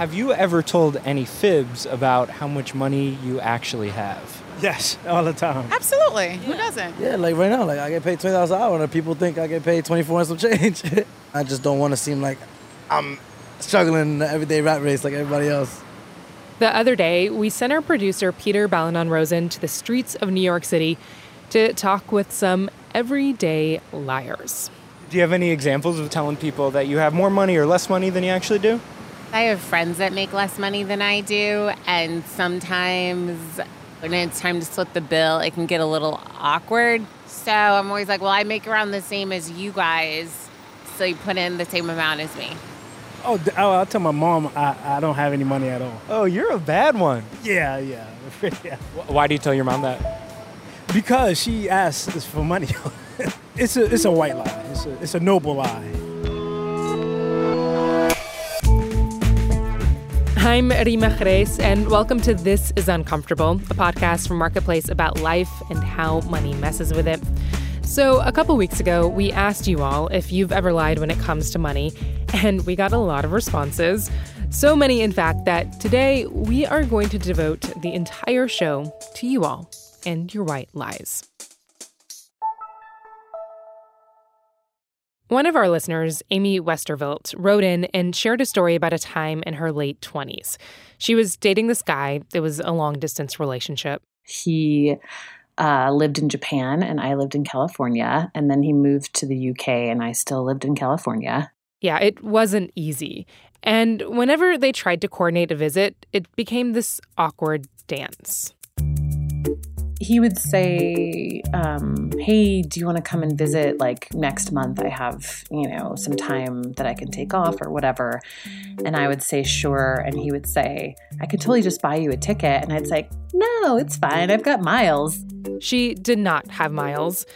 Have you ever told any fibs about how much money you actually have? Yes, all the time. Absolutely. Who doesn't? Yeah, like right now, like I get paid twenty dollars an hour, and people think I get paid twenty four and some change. I just don't want to seem like I'm struggling in the everyday rat race like everybody else. The other day, we sent our producer Peter Balonon Rosen to the streets of New York City to talk with some everyday liars. Do you have any examples of telling people that you have more money or less money than you actually do? I have friends that make less money than I do, and sometimes when it's time to split the bill, it can get a little awkward. So I'm always like, well, I make around the same as you guys, so you put in the same amount as me. Oh, oh, I'll tell my mom I, I don't have any money at all. Oh, you're a bad one. Yeah, yeah, yeah. Why do you tell your mom that? Because she asks for money. it's a it's a white lie. It's a it's a noble lie. I'm Reema Khrais, and welcome to This is Uncomfortable, a podcast from Marketplace about life and how money messes with it. So, a couple weeks ago, we asked you all if you've ever lied when it comes to money, and we got a lot of responses. So many, in fact, that today we are going to devote the entire show to you all and your white lies. One of our listeners, Amy Westervelt, wrote in and shared a story about a time in her late 20s. She was dating this guy, it was a long distance relationship. He uh, lived in Japan and I lived in California. And then he moved to the UK and I still lived in California. Yeah, it wasn't easy. And whenever they tried to coordinate a visit, it became this awkward dance. He would say, um, Hey, do you want to come and visit like next month? I have, you know, some time that I can take off or whatever. And I would say, Sure. And he would say, I could totally just buy you a ticket. And I'd say, No, it's fine. I've got miles. She did not have miles,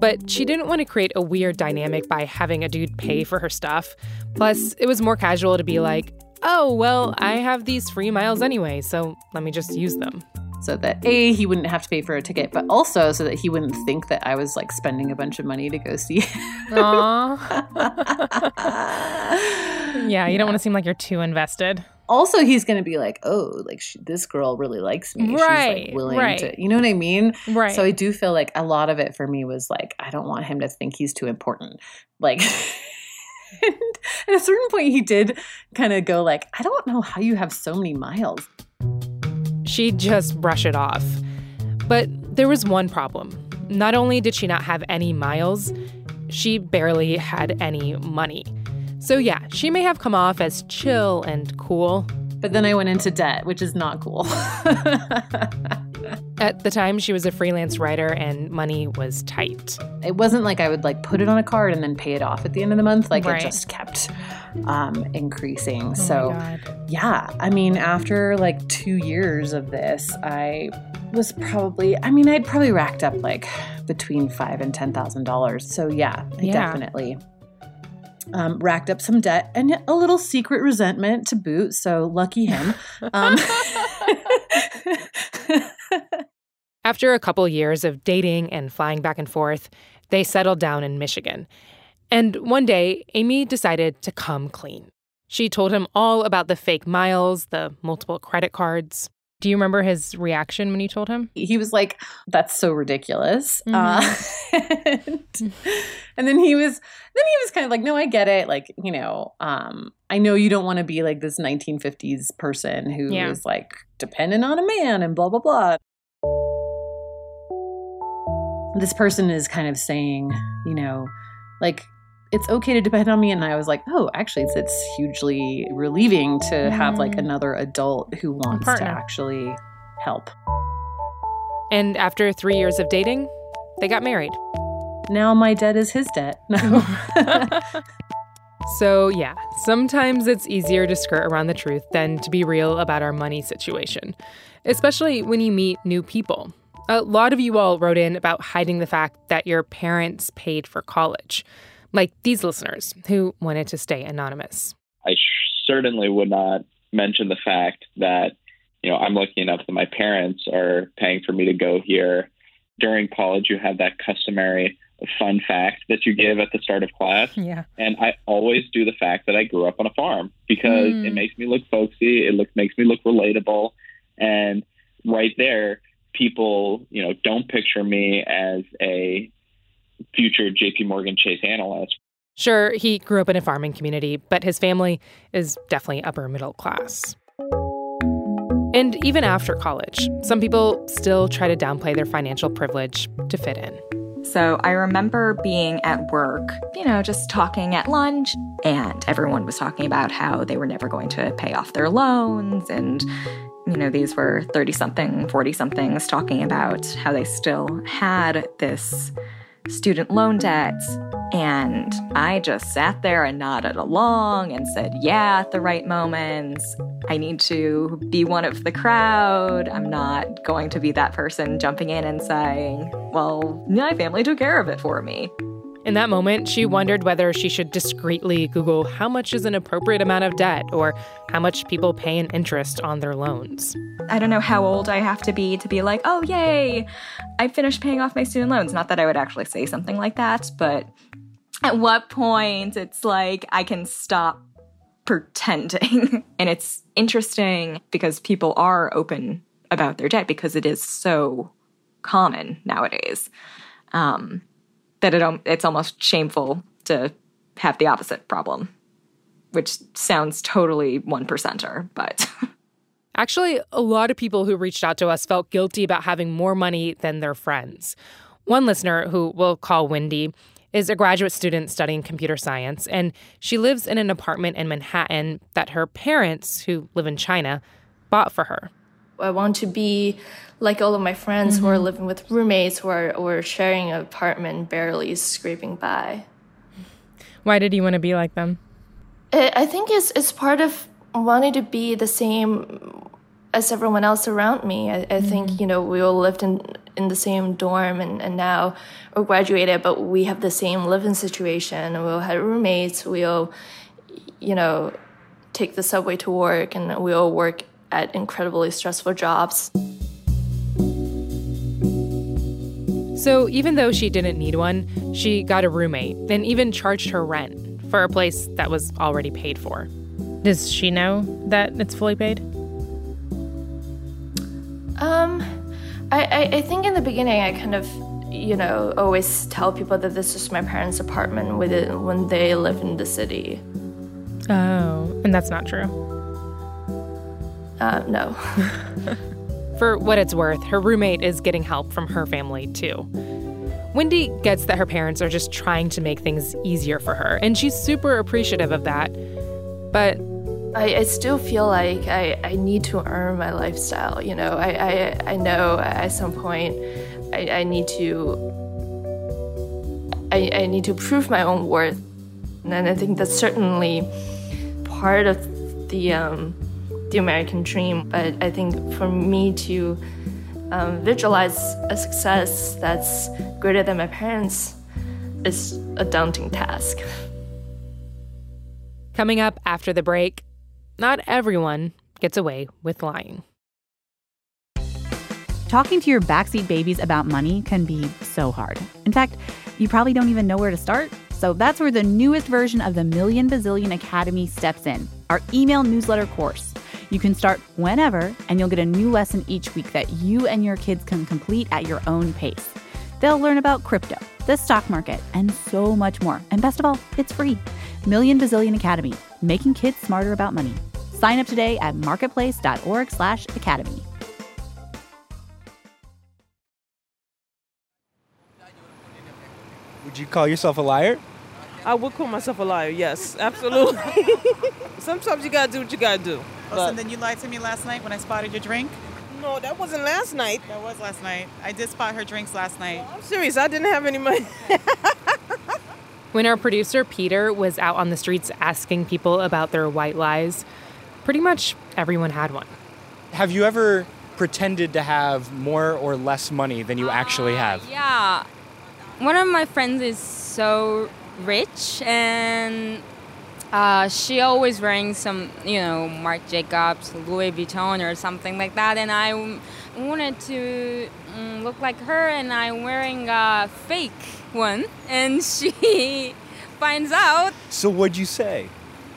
but she didn't want to create a weird dynamic by having a dude pay for her stuff. Plus, it was more casual to be like, oh, well, I have these free miles anyway, so let me just use them. So that A, he wouldn't have to pay for a ticket, but also so that he wouldn't think that I was like spending a bunch of money to go see him. Aww. yeah, you don't want to seem like you're too invested. also he's going to be like oh like she, this girl really likes me she's Right, like willing right. to you know what i mean Right. so i do feel like a lot of it for me was like i don't want him to think he's too important like and at a certain point he did kind of go like i don't know how you have so many miles She'd just brush it off. But there was one problem. Not only did she not have any miles, she barely had any money. So, yeah, she may have come off as chill and cool. but then i went into debt which is not cool At the time, she was a freelance writer and money was tight. it wasn't like i would like put it on a card and then pay it off at the end of the month like Right. it just kept um increasing Oh so. Yeah i mean after like two years of this i was probably i mean i'd probably racked up like between five and ten thousand dollars so yeah i Yeah. definitely um, racked up some debt and a little secret resentment to boot so lucky him um, After a couple years of dating and flying back and forth, they settled down in Michigan. And one day, Amy decided to come clean. She told him all about the fake miles, the multiple credit cards. Do you remember his reaction when you told him? he was like that's so ridiculous Mhm. uh, and, and then he was then he was kind of like no i get it like you know um i know you don't want to be like this 1950s person who is Yeah. like dependent on a man and blah blah blah this person is kind of saying you know like it's okay to depend on me and i was like oh actually it's, it's hugely relieving to have like Mhm. another adult who wants to actually help And after three years of dating, they got married. now my debt is his debt. No. So, yeah, sometimes it's easier to skirt around the truth than to be real about our money situation, especially when you meet new people. A lot of you all wrote in about hiding the fact that your parents paid for college, like these listeners who wanted to stay anonymous. I sh- certainly would not mention the fact that, you know, I'm lucky enough that my parents are paying for me to go here. During college, you have that customary fun fact that you give at the start of class. Yeah. And I always do the fact that I grew up on a farm because Mm. it makes me look folksy. It look, makes me look relatable. And right there, people, you know, don't picture me as a future JP Morgan Chase analyst. Sure, he grew up in a farming community, but his family is definitely upper middle class. And even after college, some people still try to downplay their financial privilege to fit in. So I remember being at work, you know, just talking at lunch, and everyone was talking about how they were never going to pay off their loans. And, you know, these were 30 something, 40 somethings talking about how they still had this student loan debts. And I just sat there and nodded along and said, yeah, at the right moments. I need to be one of the crowd. I'm not going to be that person jumping in and saying, well, my family took care of it for me. In that moment, she wondered whether she should discreetly Google how much is an appropriate amount of debt or how much people pay in interest on their loans. I don't know how old I have to be to be like, oh, yay, I finished paying off my student loans. Not that I would actually say something like that, but at what point it's like I can stop pretending. and it's interesting because people are open about their debt because it is so common nowadays um, that it, um, it's almost shameful to have the opposite problem, which sounds totally one percenter, but. Actually, a lot of people who reached out to us felt guilty about having more money than their friends. One listener, who we'll call Wendy, is a graduate student studying computer science, and she lives in an apartment in Manhattan that her parents, who live in China, bought for her. I want to be like all of my friends who are mm-hmm. living with roommates who are or sharing an apartment, barely scraping by. Why did you want to be like them? I I think it's it's part of wanting to be the same as everyone else around me. I, I think mm-hmm. you know we all lived in in the same dorm, and, and now we're graduated, but we have the same living situation. We all had roommates. We all, you know, take the subway to work, and we all work at incredibly stressful jobs. So even though she didn't need one, she got a roommate, then even charged her rent for a place that was already paid for. Does she know that it's fully paid? Um, I, I, I think in the beginning I kind of, you know, always tell people that this is my parents' apartment with it when they live in the city. Oh, and that's not true. Uh, no. For what it's worth, her roommate is getting help from her family too. Wendy gets that her parents are just trying to make things easier for her, and she's super appreciative of that. But I, I still feel like I, I need to earn my lifestyle. You know, I, I, I know at some point I, I need to I, I need to prove my own worth. And I think that's certainly part of the um, the American dream. But I think for me to um, visualize a success that's greater than my parents is a daunting task. coming up after the break, not everyone gets away with lying. Talking to your backseat babies about money can be so hard. In fact, you probably don't even know where to start. So that's where the newest version of the Million Bazillion Academy steps in our email newsletter course. You can start whenever, and you'll get a new lesson each week that you and your kids can complete at your own pace. They'll learn about crypto, the stock market, and so much more. And best of all, it's free. Million Bazillion Academy, making kids smarter about money. Sign up today at marketplace.org/academy. Would you call yourself a liar? I would call myself a liar. Yes, absolutely. Sometimes you gotta do what you gotta do. So then you lied to me last night when I spotted your drink? No, that wasn't last night. That was last night. I did spot her drinks last night. I'm serious. I didn't have any money. When our producer Peter was out on the streets asking people about their white lies, pretty much everyone had one. Have you ever pretended to have more or less money than you actually uh, have? Yeah. One of my friends is so rich and uh, she always wearing some, you know, Marc Jacobs, Louis Vuitton or something like that. And I wanted to mm, look like her and I'm wearing a fake one, and she finds out, So what'd you say?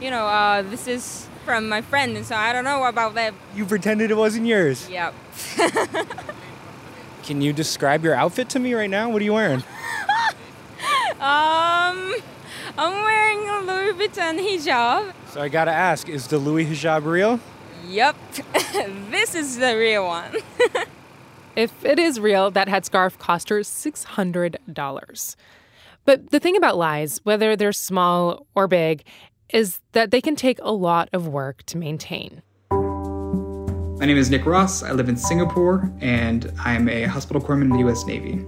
you know, uh, this is from my friend, and so I don't know about that. You pretended it wasn't yours. Yep. Can you describe your outfit to me right now? What are you wearing? Um, I'm wearing a Louis Vuitton hijab. So I gotta ask, is the Louis hijab real? Yep, this is the real one. If it is real, that headscarf cost her $600. But the thing about lies, whether they're small or big, is that they can take a lot of work to maintain. My name is Nick Ross. I live in Singapore and I'm a hospital corpsman in the US Navy.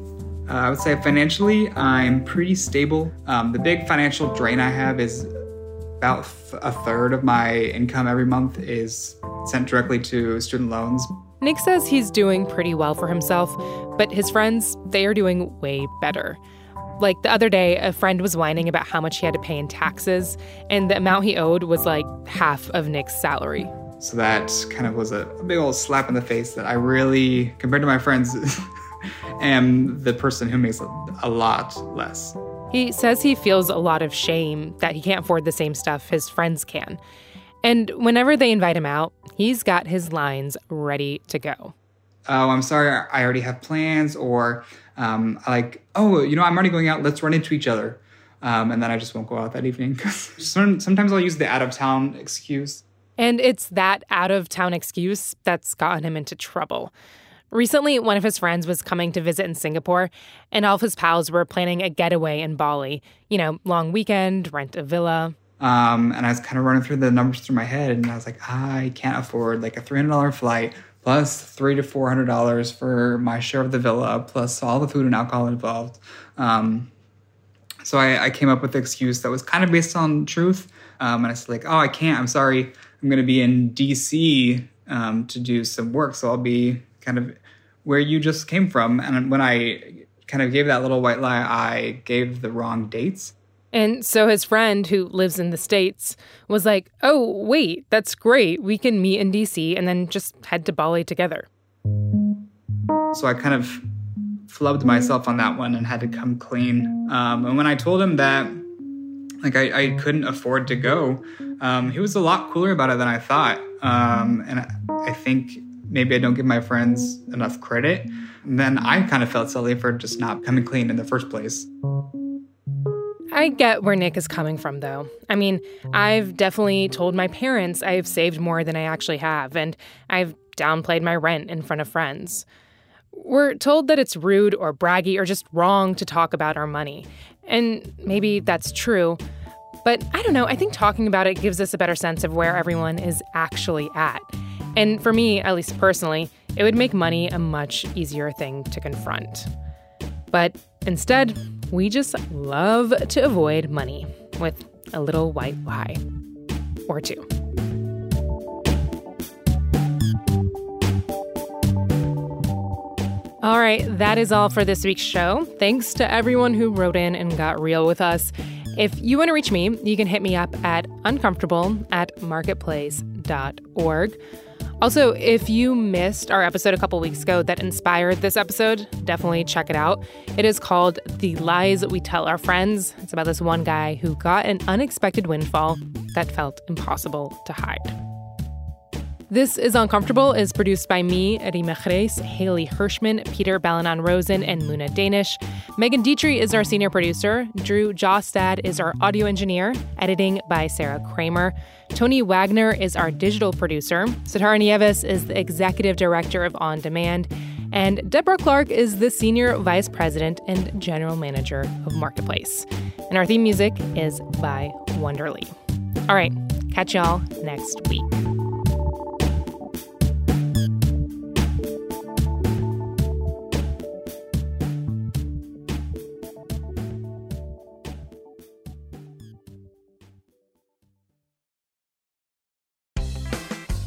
Uh, I would say financially, I'm pretty stable. Um, the big financial drain I have is about th- a third of my income every month is sent directly to student loans. Nick says he's doing pretty well for himself, but his friends, they are doing way better. Like the other day, a friend was whining about how much he had to pay in taxes, and the amount he owed was like half of Nick's salary. So that kind of was a, a big old slap in the face that I really, compared to my friends, am the person who makes a, a lot less. He says he feels a lot of shame that he can't afford the same stuff his friends can. And whenever they invite him out, he's got his lines ready to go. oh, I'm sorry, I already have plans, or um, like, oh, you know, I'm already going out, let's run into each other. Um, and then I just won't go out that evening. Sometimes I'll use the out of town excuse. And it's that out of town excuse that's gotten him into trouble. Recently, one of his friends was coming to visit in Singapore, and all of his pals were planning a getaway in Bali. You know, long weekend, rent a villa. Um, and I was kind of running through the numbers through my head, and I was like, I can't afford like a $300 flight plus three to $400 for my share of the villa, plus all the food and alcohol involved. Um, so I, I came up with the excuse that was kind of based on truth. Um, and I said like, oh, I can't. I'm sorry. I'm going to be in DC um, to do some work, so I'll be kind of where you just came from. And when I kind of gave that little white lie, I gave the wrong dates. And so his friend, who lives in the States, was like, oh, wait, that's great. We can meet in DC and then just head to Bali together. So I kind of flubbed myself on that one and had to come clean. Um, and when I told him that, like I, I couldn't afford to go, um, he was a lot cooler about it than I thought. Um, and I, I think maybe I don't give my friends enough credit. And then I kind of felt silly for just not coming clean in the first place. I get where Nick is coming from, though. I mean, I've definitely told my parents I've saved more than I actually have, and I've downplayed my rent in front of friends. We're told that it's rude or braggy or just wrong to talk about our money. And maybe that's true. But I don't know, I think talking about it gives us a better sense of where everyone is actually at. And for me, at least personally, it would make money a much easier thing to confront. But instead, we just love to avoid money with a little white lie or two. All right, that is all for this week's show. Thanks to everyone who wrote in and got real with us. If you want to reach me, you can hit me up at uncomfortable at marketplace.org. Also, if you missed our episode a couple weeks ago that inspired this episode, definitely check it out. It is called The Lies We Tell Our Friends. It's about this one guy who got an unexpected windfall that felt impossible to hide. This is Uncomfortable is produced by me, Reema Khrais, Hayley Hershman, Peter Balonon Rosen, and Luna Danish. Megan Detrick is our senior producer. Drew Jostad is our audio engineer. Editing by Sarah Kramer. Tony Wagner is our digital producer. Sitara Nieves is the executive director of On Demand. And Deborah Clark is the senior vice president and general manager of Marketplace. And our theme music is by Wonderly. All right, catch y'all next week.